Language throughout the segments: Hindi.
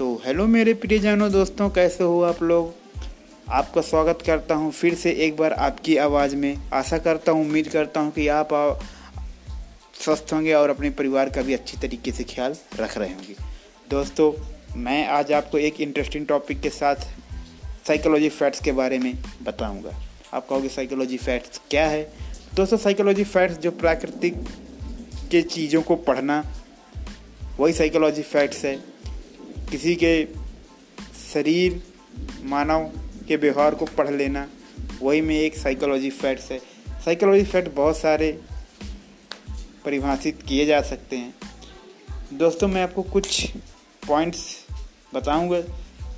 हेलो मेरे प्रियजनों, दोस्तों, कैसे हो आप लोग? आपका स्वागत करता हूँ फिर से एक बार आपकी आवाज़ में। आशा करता हूँ, उम्मीद करता हूँ कि आप स्वस्थ होंगे और अपने परिवार का भी अच्छी तरीके से ख्याल रख रहे होंगे। दोस्तों, मैं आज आपको एक इंटरेस्टिंग टॉपिक के साथ साइकोलॉजी फैक्ट्स के बारे में बताऊँगा। आप कहोगे साइकोलॉजी फैक्ट्स क्या है? दोस्तों साइकोलॉजी फैक्ट्स जो प्राकृतिक के चीज़ों को पढ़ना, वही साइकोलॉजी फैक्ट्स है। किसी के शरीर मानव के व्यवहार को पढ़ लेना, वही में एक साइकोलॉजी फैक्ट्स है। साइकोलॉजी फैक्ट बहुत सारे परिभाषित किए जा सकते हैं। दोस्तों, मैं आपको कुछ पॉइंट्स बताऊँगा,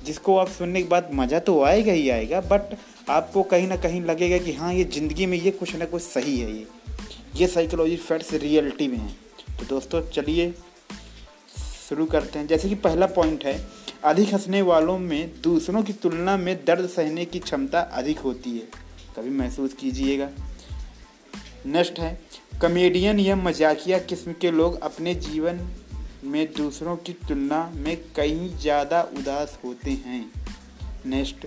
जिसको आप सुनने के बाद मज़ा तो आएगा ही आएगा बट आपको कहीं ना कहीं लगेगा कि हाँ ये ज़िंदगी में ये कुछ ना कुछ सही है ये। ये साइकोलॉजी फैक्ट्स रियलिटी में हैं। तो दोस्तों, चलिए शुरू करते हैं। जैसे कि पहला पॉइंट है, अधिक हंसने वालों में दूसरों की तुलना में दर्द सहने की क्षमता अधिक होती है। कभी महसूस कीजिएगा। नेक्स्ट है कॉमेडियन या मजाकिया किस्म के लोग अपने जीवन में दूसरों की तुलना में कहीं ज़्यादा उदास होते हैं। नेक्स्ट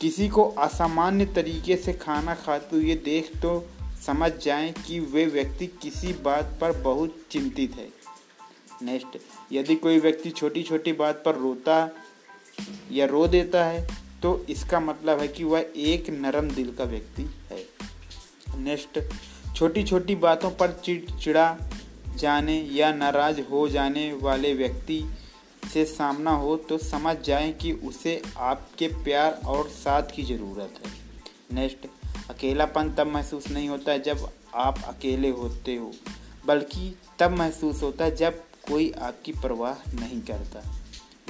किसी को असामान्य तरीके से खाना खाते हुए देख तो समझ जाएँ कि वे व्यक्ति किसी बात पर बहुत चिंतित है। नेक्स्ट यदि कोई व्यक्ति छोटी छोटी बात पर रोता या रो देता है तो इसका मतलब है कि वह एक नरम दिल का व्यक्ति है। नेक्स्ट छोटी छोटी बातों पर चिड़चिड़ा जाने या नाराज़ हो जाने वाले व्यक्ति से सामना हो तो समझ जाएँ कि उसे आपके प्यार और साथ की ज़रूरत है। नेक्स्ट अकेलापन तब महसूस नहीं होता जब आप अकेले होते हो, बल्कि तब महसूस होता है जब कोई आपकी परवाह नहीं करता।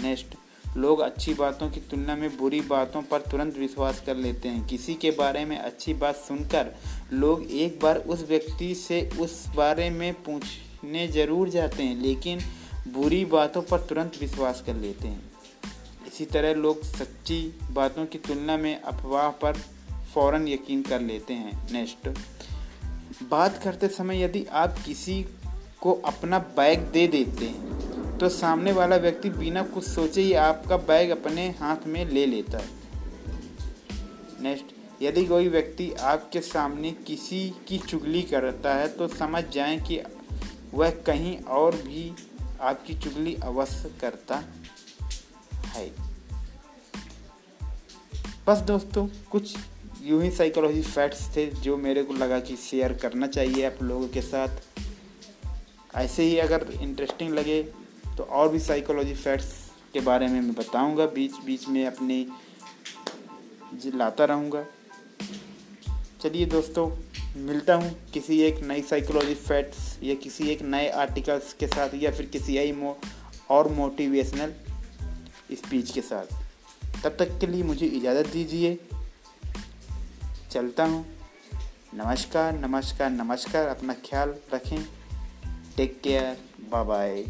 नेक्स्ट, लोग अच्छी बातों की तुलना में बुरी बातों पर तुरंत विश्वास कर लेते हैं। किसी के बारे में अच्छी बात सुनकर लोग एक बार उस व्यक्ति से उस बारे में पूछने ज़रूर जाते हैं, लेकिन बुरी बातों पर तुरंत विश्वास कर लेते हैं। इसी तरह लोग सच्ची बातों की तुलना में अफवाह पर फ़ौरन यकीन कर लेते हैं। नेक्स्ट, बात करते समय यदि आप किसी को अपना बैग दे देते हैं। तो सामने वाला व्यक्ति बिना कुछ सोचे ही आपका बैग अपने हाथ में ले लेता है। नेक्स्ट यदि कोई व्यक्ति आपके सामने किसी की चुगली करता है तो समझ जाएँ कि वह कहीं और भी आपकी चुगली अवश्य करता है। बस दोस्तों, कुछ यूँ ही साइकोलॉजी फैक्ट्स थे जो मेरे को लगा कि शेयर करना चाहिए आप लोगों के साथ। ऐसे ही अगर इंटरेस्टिंग लगे तो और भी साइकोलॉजी फैक्ट्स के बारे में मैं बताऊँगा, बीच बीच में अपनी लाता रहूँगा। चलिए दोस्तों, मिलता हूँ किसी एक नई साइकोलॉजी फैक्ट्स या किसी एक नए आर्टिकल्स के साथ या फिर किसी आई मो, और मोटिवेशनल स्पीच के साथ। तब तक के लिए मुझे इजाज़त दीजिए। चलता हूँ। नमस्कार नमस्कार नमस्कार। अपना ख्याल रखें। Take care. Bye bye.